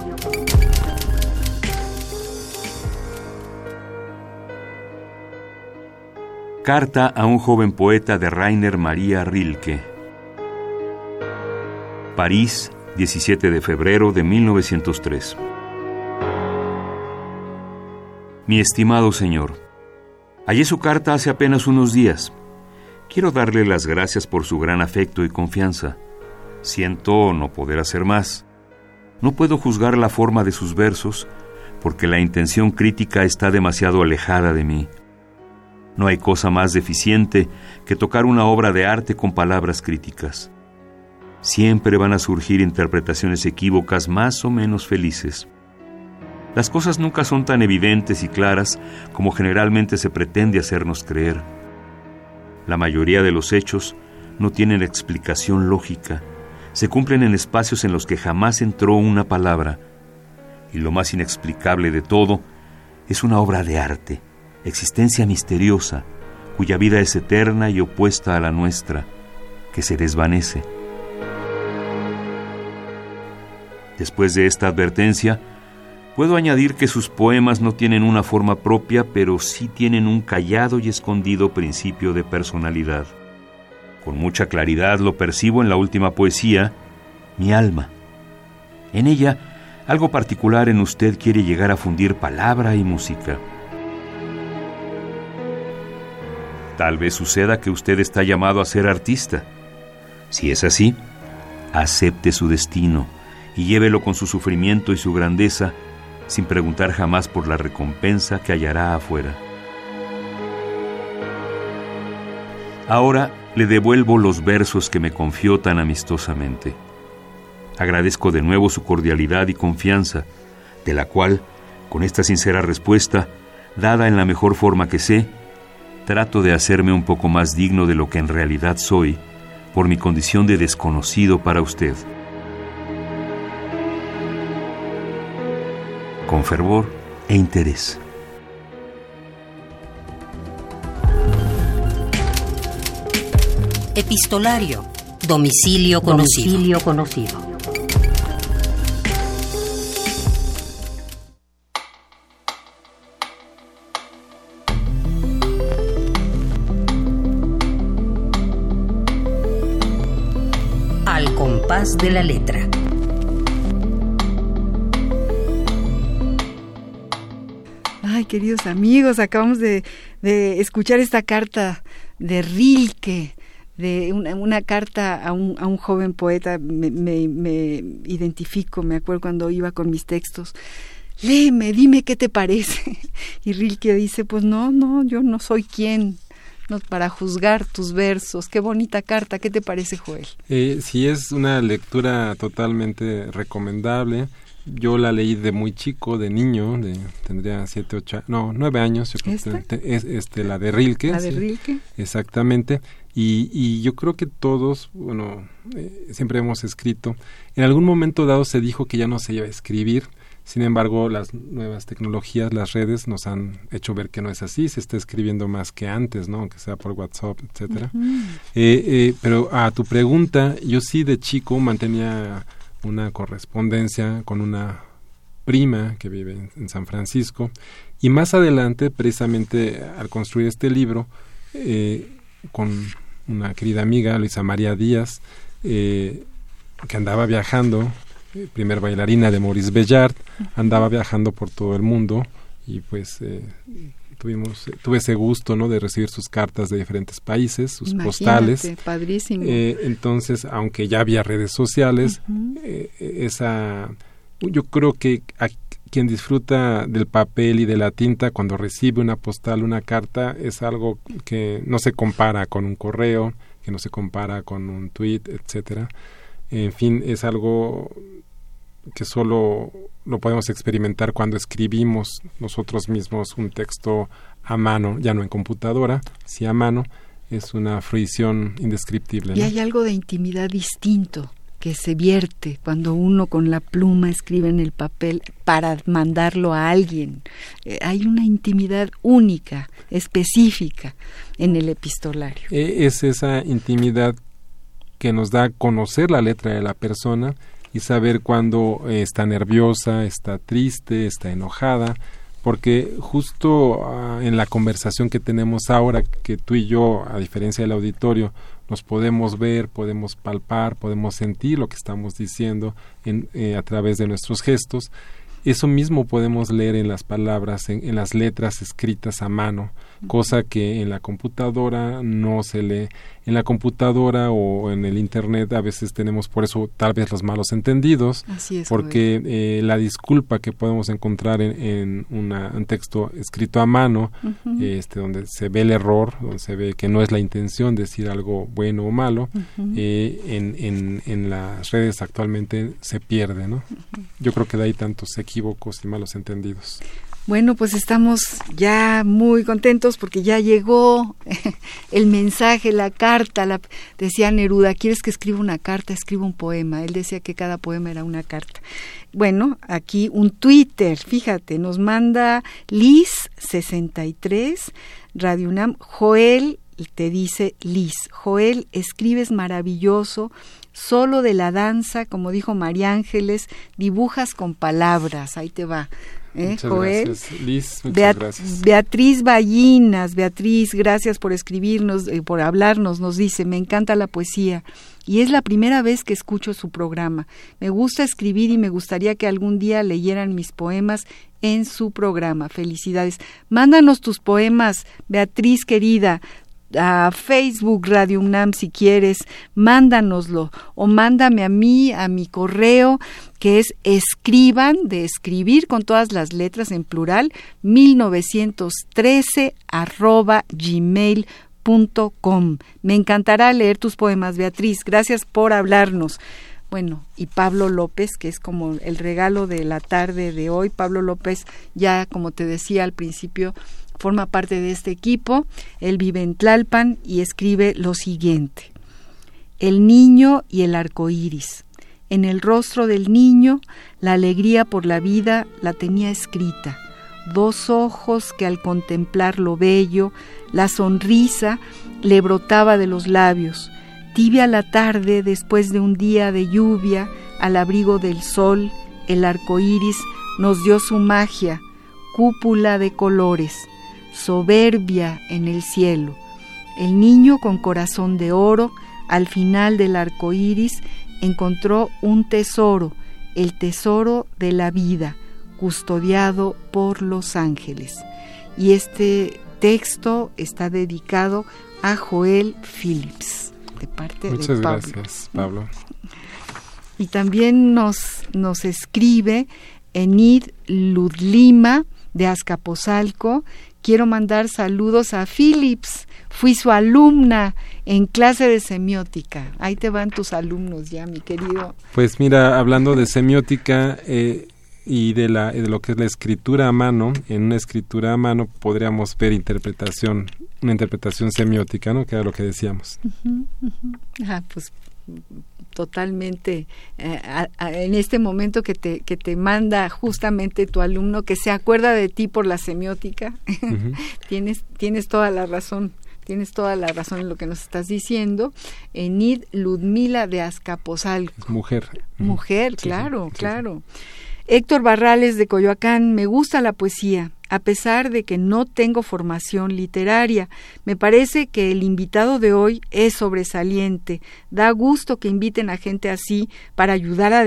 Carta a un joven poeta de Rainer María Rilke. París, 17 de febrero de 1903. Mi estimado señor, hallé su carta hace apenas unos días. Quiero darle las gracias por su gran afecto y confianza. Siento no poder hacer más. No puedo juzgar la forma de sus versos porque la intención crítica está demasiado alejada de mí. No hay cosa más deficiente que tocar una obra de arte con palabras críticas. Siempre van a surgir interpretaciones equívocas más o menos felices. Las cosas nunca son tan evidentes y claras como generalmente se pretende hacernos creer. La mayoría de los hechos no tienen explicación lógica se cumplen en espacios en los que jamás entró una palabra. Y lo más inexplicable de todo, es una obra de arte, existencia misteriosa, cuya vida es eterna y opuesta a la nuestra, que se desvanece. Después de esta advertencia, puedo añadir que sus poemas no tienen una forma propia, pero sí tienen un callado y escondido principio de personalidad. Con mucha claridad lo percibo en la última poesía, Mi alma. En ella, algo particular en usted quiere llegar a fundir palabra y música. Tal vez suceda que usted está llamado a ser artista. Si es así, acepte su destino y llévelo con su sufrimiento y su grandeza, sin preguntar jamás por la recompensa que hallará afuera. Ahora le devuelvo los versos que me confió tan amistosamente. Agradezco de nuevo su cordialidad y confianza, de la cual, con esta sincera respuesta, dada en la mejor forma que sé, trato de hacerme un poco más digno de lo que en realidad soy por mi condición de desconocido para usted. Con fervor e interés. Epistolario. Domicilio conocido. Domicilio conocido. Al compás de la letra. Ay, queridos amigos, acabamos de, de escuchar esta carta de Rilke, de una, una carta a un, a un, joven poeta, me, me, me, identifico, me acuerdo cuando iba con mis textos, léeme, dime qué te parece. Y Rilke dice, pues no, no, yo no soy quien no, para juzgar tus versos. Qué bonita carta, ¿qué te parece, Joel? Eh, sí, es una lectura totalmente recomendable. Yo la leí de muy chico, de niño, de, tendría siete, ocho, no, nueve años, yo creo ¿Esta? que es este, la de Rilke. La de sí, Rilke. Exactamente. Y, y, yo creo que todos, bueno, eh, siempre hemos escrito. En algún momento dado se dijo que ya no se iba a escribir. Sin embargo, las nuevas tecnologías, las redes nos han hecho ver que no es así. Se está escribiendo más que antes, ¿no? Aunque sea por WhatsApp, etcétera. Uh -huh. eh, eh, pero a tu pregunta, yo sí de chico mantenía una correspondencia con una prima que vive en, en San Francisco y más adelante, precisamente al construir este libro, eh, con una querida amiga, Luisa María Díaz, eh, que andaba viajando, eh, primer bailarina de Maurice Bellard, andaba viajando por todo el mundo y pues eh, tuvimos tuve ese gusto no de recibir sus cartas de diferentes países sus Imagínate, postales. padrísimo. Eh, entonces aunque ya había redes sociales uh -huh. eh, esa yo creo que quien disfruta del papel y de la tinta cuando recibe una postal una carta es algo que no se compara con un correo que no se compara con un tweet etcétera. En fin es algo que solo lo podemos experimentar cuando escribimos nosotros mismos un texto a mano, ya no en computadora, sí a mano, es una fruición indescriptible. Y hay algo de intimidad distinto que se vierte cuando uno con la pluma escribe en el papel para mandarlo a alguien. Eh, hay una intimidad única, específica en el epistolario. Eh, es esa intimidad que nos da conocer la letra de la persona y saber cuándo eh, está nerviosa, está triste, está enojada, porque justo uh, en la conversación que tenemos ahora, que tú y yo, a diferencia del auditorio, nos podemos ver, podemos palpar, podemos sentir lo que estamos diciendo en, eh, a través de nuestros gestos, eso mismo podemos leer en las palabras, en, en, las letras escritas a mano, cosa que en la computadora no se lee. En la computadora o en el Internet a veces tenemos por eso tal vez los malos entendidos, es, porque eh, la disculpa que podemos encontrar en, en una, un texto escrito a mano, uh -huh. este, donde se ve el error, donde se ve que no es la intención decir algo bueno o malo, uh -huh. eh, en, en, en, las redes actualmente se pierde. ¿no? Uh -huh. Yo creo que de ahí tantos equívocos y malos entendidos. Bueno, pues estamos ya muy contentos porque ya llegó el mensaje, la carta. La, decía Neruda, ¿quieres que escriba una carta? Escriba un poema. Él decía que cada poema era una carta. Bueno, aquí un Twitter, fíjate, nos manda Liz63, Radio UNAM, Joel, te dice Liz, Joel, escribes maravilloso, solo de la danza, como dijo María Ángeles, dibujas con palabras, ahí te va. ¿Eh, muchas Joel? gracias, Liz, muchas Beat gracias. Beatriz Ballinas, Beatriz, gracias por escribirnos, eh, por hablarnos, nos dice, me encanta la poesía y es la primera vez que escucho su programa. Me gusta escribir y me gustaría que algún día leyeran mis poemas en su programa. Felicidades. Mándanos tus poemas, Beatriz querida, a Facebook Radio UNAM si quieres, mándanoslo o mándame a mí a mi correo que es escriban de escribir con todas las letras en plural 1913 arroba gmail beatriz.com. Me encantará leer tus poemas, Beatriz. Gracias por hablarnos. Bueno, y Pablo López, que es como el regalo de la tarde de hoy. Pablo López, ya como te decía al principio, forma parte de este equipo. Él vive en Tlalpan y escribe lo siguiente: El niño y el arco iris. En el rostro del niño, la alegría por la vida la tenía escrita. Dos ojos que al contemplar lo bello, la sonrisa le brotaba de los labios. Tibia la tarde, después de un día de lluvia, al abrigo del sol, el arco iris nos dio su magia, cúpula de colores, soberbia en el cielo. El niño con corazón de oro, al final del arco iris, encontró un tesoro, el tesoro de la vida, custodiado por los ángeles. Y este texto está dedicado a Joel Phillips, de parte Muchas de Pablo. gracias, Pablo. Y también nos, nos escribe Enid Ludlima de Azcapotzalco. Quiero mandar saludos a Phillips. Fui su alumna en clase de semiótica. Ahí te van tus alumnos ya, mi querido. Pues mira, hablando de semiótica eh, y de, la, de lo que es la escritura a mano, en una escritura a mano podríamos ver interpretación, una interpretación semiótica, ¿no? Que era lo que decíamos. Ah, pues totalmente eh, a- a- en este momento que te que te manda justamente tu alumno que se acuerda de ti por la semiótica tienes tienes toda la razón tienes toda la razón en lo que nos estás diciendo Enid Ludmila de Azcapotzalco mujer. Mujer, sí, claro, sí, sí. claro. Héctor Barrales de Coyoacán, me gusta la poesía, a pesar de que no tengo formación literaria. Me parece que el invitado de hoy es sobresaliente. Da gusto que inviten a gente así para ayudar a,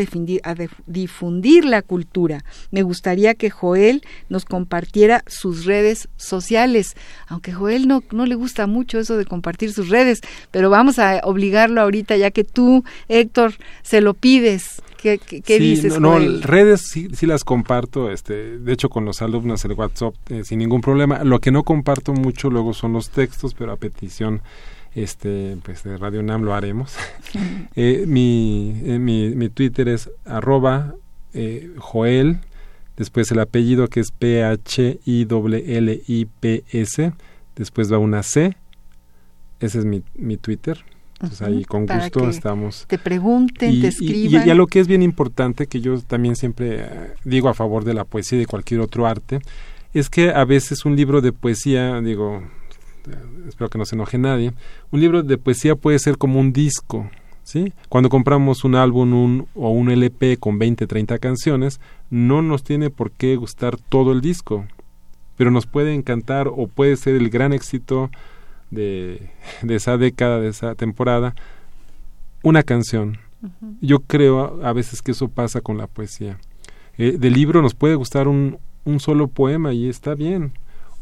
difundir, la cultura. Me gustaría que Joel nos compartiera sus redes sociales, aunque Joel no, no le gusta mucho eso de compartir sus redes, pero vamos a obligarlo ahorita ya que tú, Héctor, se lo pides. ¿Qué, qué, qué Sí, dices, no, redes sí, sí las comparto, este, de hecho con los alumnos el WhatsApp eh, sin ningún problema. Lo que no comparto mucho luego son los textos, pero a petición este pues de Radio Nam lo haremos. Eh, mi, eh, mi, mi Twitter es arroba Joel, después el apellido que es P-H-I-L-L-I-P-S, después va una C, ese es mi, mi Twitter. Entonces ahí con para gusto estamos Te pregunten, y, te escriban. y- y a lo que es bien importante, que yo también siempre eh, digo a favor de la poesía y de cualquier otro arte, es que a veces un libro de poesía, digo, eh, espero que no se enoje nadie, un libro de poesía puede ser como un disco, ¿sí? Cuando compramos un álbum un, o un LP con 20, 30 canciones, no nos tiene por qué gustar todo el disco, pero nos puede encantar o puede ser el gran éxito de, de esa década, de esa temporada, una canción. Yo creo a, a veces que eso pasa con la poesía. Eh, del libro nos puede gustar un, un solo poema y está bien,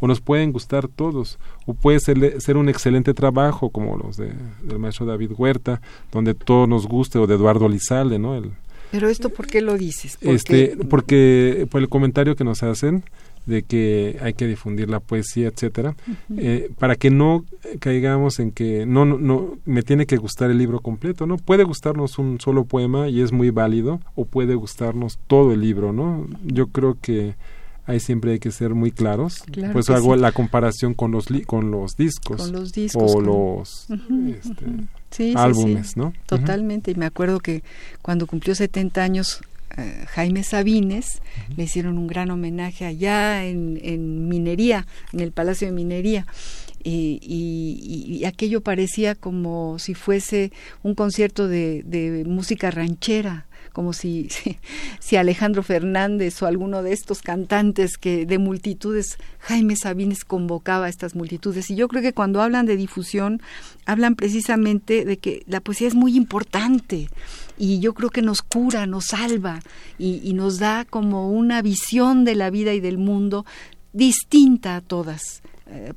o nos pueden gustar todos, o puede ser, ser un excelente trabajo como los de, del maestro David Huerta, donde todo nos guste, o de Eduardo Lizalde, ¿no? El, Pero esto, ¿por qué lo dices? Este, porque por el comentario que nos hacen de que hay que difundir la poesía, etcétera, eh, para que no caigamos en que no, no, no me tiene que gustar el libro completo, ¿no? Puede gustarnos un solo poema y es muy válido, o puede gustarnos todo el libro, ¿no? Yo creo que ahí siempre hay que ser muy claros. Claro que hago sí. la comparación con los li- con los discos con los discos. o con- los este. Sí, sí, álbumes, sí. ¿no? Totalmente. Y me acuerdo que cuando cumplió 70 años eh, Jaime Sabines, le hicieron un gran homenaje allá en, en Minería, en el Palacio de Minería. Y, y- y aquello parecía como si fuese un concierto de, de música ranchera, como si, si, Alejandro Fernández o alguno de estos cantantes que de multitudes, Jaime Sabines convocaba a estas multitudes. Y yo creo que cuando hablan de difusión, hablan precisamente de que la poesía es muy importante y yo creo que nos cura, nos salva y, y nos da como una visión de la vida y del mundo distinta a todas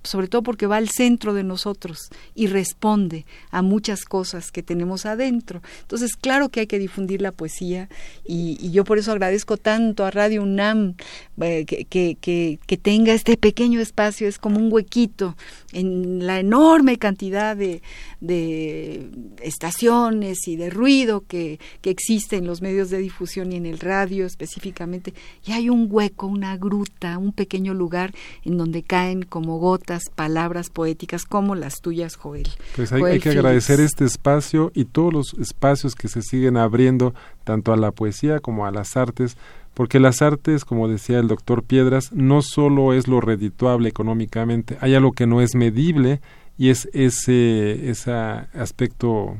sobre todo porque va al centro de nosotros y responde a muchas cosas que tenemos adentro. Entonces, claro que hay que difundir la poesía y, y yo por eso agradezco tanto a Radio UNAM eh, que, que, que, tenga este pequeño espacio, es como un huequito en la enorme cantidad de, de estaciones y de ruido que, que existe en los medios de difusión y en el radio específicamente, y hay un hueco, una gruta, un pequeño lugar en donde caen como gotas palabras poéticas como las tuyas, Joel. Pues hay, que agradecer este espacio y todos los espacios que se siguen abriendo tanto a la poesía como a las artes, porque las artes, como decía el doctor Piedras, no solo es lo redituable económicamente, hay algo que no es medible y es ese, ese aspecto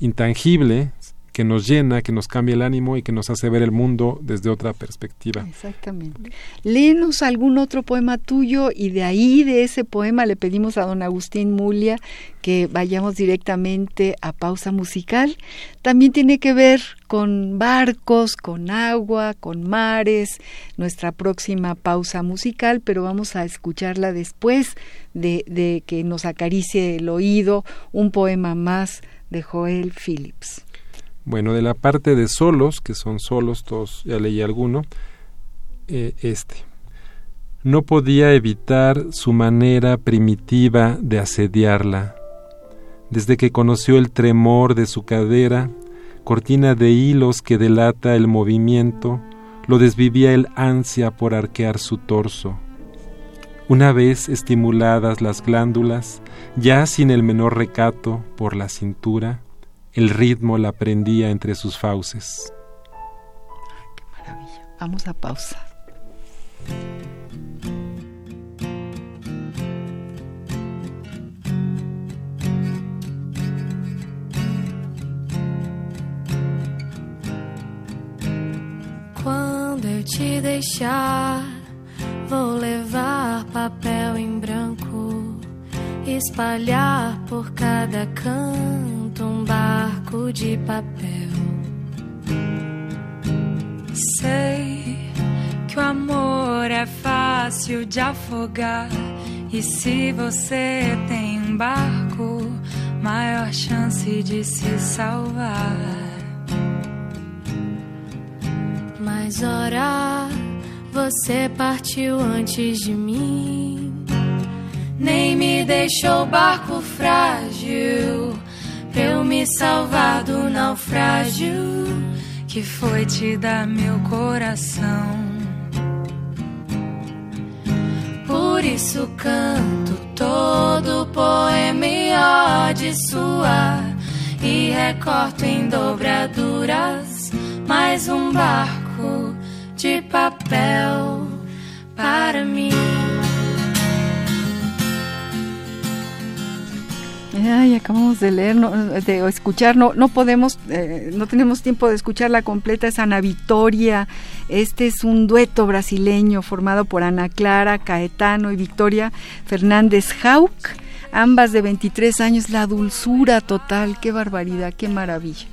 intangible que nos llena, que nos cambia el ánimo y que nos hace ver el mundo desde otra perspectiva. Exactamente. Léenos algún otro poema tuyo y de ahí, de ese poema, le pedimos a don Agustín Mulia que vayamos directamente a pausa musical. También tiene que ver con barcos, con agua, con mares, nuestra próxima pausa musical, pero vamos a escucharla después de, de que nos acaricie el oído un poema más de Joel Phillips. Bueno, de la parte de solos, que son solos, todos ya leí alguno, eh, este. No podía evitar su manera primitiva de asediarla. Desde que conoció el tremor de su cadera, cortina de hilos que delata el movimiento, lo desvivía el ansia por arquear su torso. Una vez estimuladas las glándulas, ya sin el menor recato por la cintura, el ritmo la prendía entre sus fauces. qué maravilla. Vamos a pausa. Quando eu te deixar, vou levar papel em branco, espalhar por cada canto um barco de papel. Sei que o amor é fácil de afogar. E se você tem um barco, maior chance de se salvar. Mas ora, você partiu antes de mim. Nem me deixou barco frágil eu me salvar do naufrágio que foi te dar meu coração. Por isso canto todo poema de sua e recorto em dobraduras mais um barco de papel para mim. Ay, acabamos de leer, de escuchar, no, no podemos, eh, no tenemos tiempo de escuchar la completa, es Ana Victoria. Este es un dueto brasileño formado por Ana Clara, Caetano y Victoria Fernández Hauck, ambas de 23 años, la dulzura total, qué barbaridad, qué maravilla.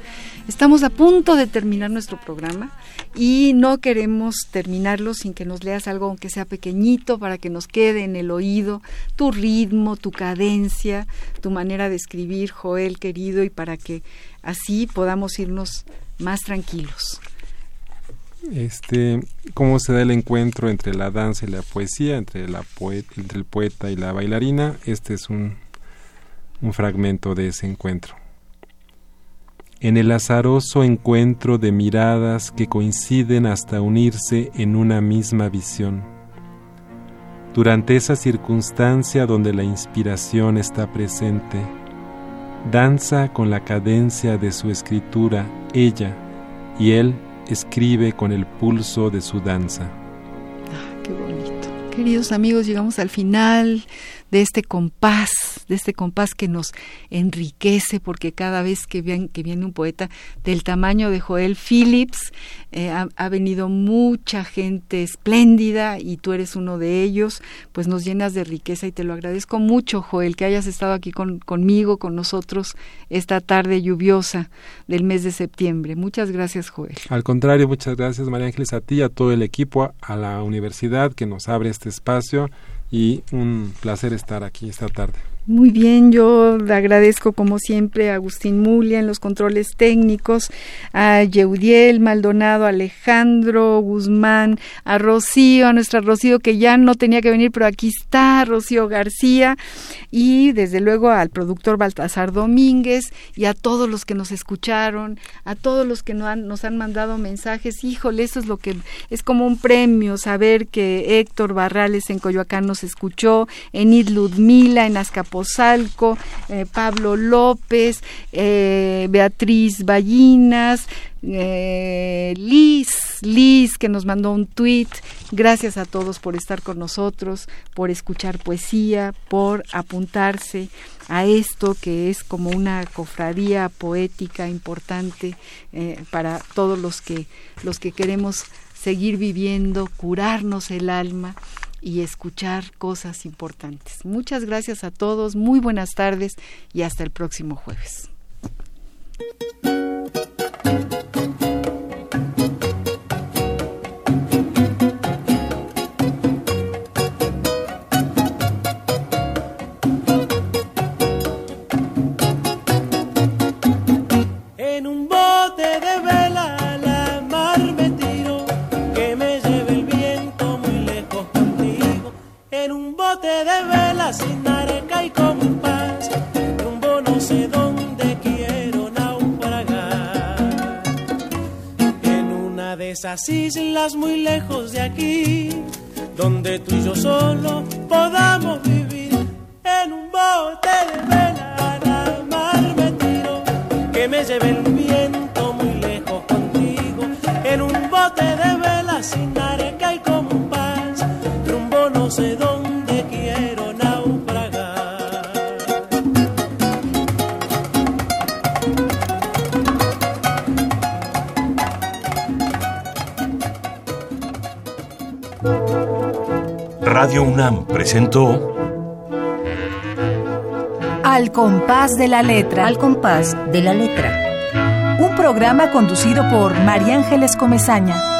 Estamos a punto de terminar nuestro programa y no queremos terminarlo sin que nos leas algo aunque sea pequeñito para que nos quede en el oído tu ritmo, tu cadencia, tu manera de escribir, Joel querido, y para que así podamos irnos más tranquilos. Este, cómo se da el encuentro entre la danza y la poesía, entre el poeta y la bailarina. Este es un fragmento de ese encuentro en el azaroso encuentro de miradas que coinciden hasta unirse en una misma visión. Durante esa circunstancia donde la inspiración está presente, danza con la cadencia de su escritura ella y él escribe con el pulso de su danza. Ah, qué bonito. Queridos amigos, llegamos al final de este compás, de este compás que nos enriquece, porque cada vez que, viene un poeta del tamaño de Joel Phillips, eh, ha, venido mucha gente espléndida y tú eres uno de ellos, pues nos llenas de riqueza y te lo agradezco mucho, Joel, que hayas estado aquí conmigo, con nosotros, esta tarde lluviosa del mes de septiembre. Muchas gracias, Joel. Al contrario, muchas gracias, María Ángeles, a ti, a todo el equipo, a la universidad que nos abre este espacio y un placer estar aquí esta tarde. Muy bien, yo le agradezco como siempre a Agustín Mulia en los controles técnicos, a Yeudiel Maldonado, Alejandro Guzmán, a Rocío, a nuestra Rocío que ya no tenía que venir, pero aquí está, Rocío García, y desde luego al productor Baltasar Domínguez y a todos los que nos escucharon, a todos los que nos han, nos han mandado mensajes. Híjole, eso es lo que es como un premio, saber que Héctor Barrales en Coyoacán nos escuchó, Enid Ludmila en Azcapotzalco, Pozalco, eh, Pablo López, eh, Beatriz Ballinas, eh, Liz, Liz que nos mandó un tweet. Gracias a todos por estar con nosotros, por escuchar poesía, por apuntarse a esto que es como una cofradía poética importante para todos los que los que queremos seguir viviendo, curarnos el alma y escuchar cosas importantes. Muchas gracias a todos, muy buenas tardes y hasta el próximo jueves. Esas islas muy presentó Al compás de la letra. Al compás de la letra. Un programa conducido por María Ángeles Comezaña.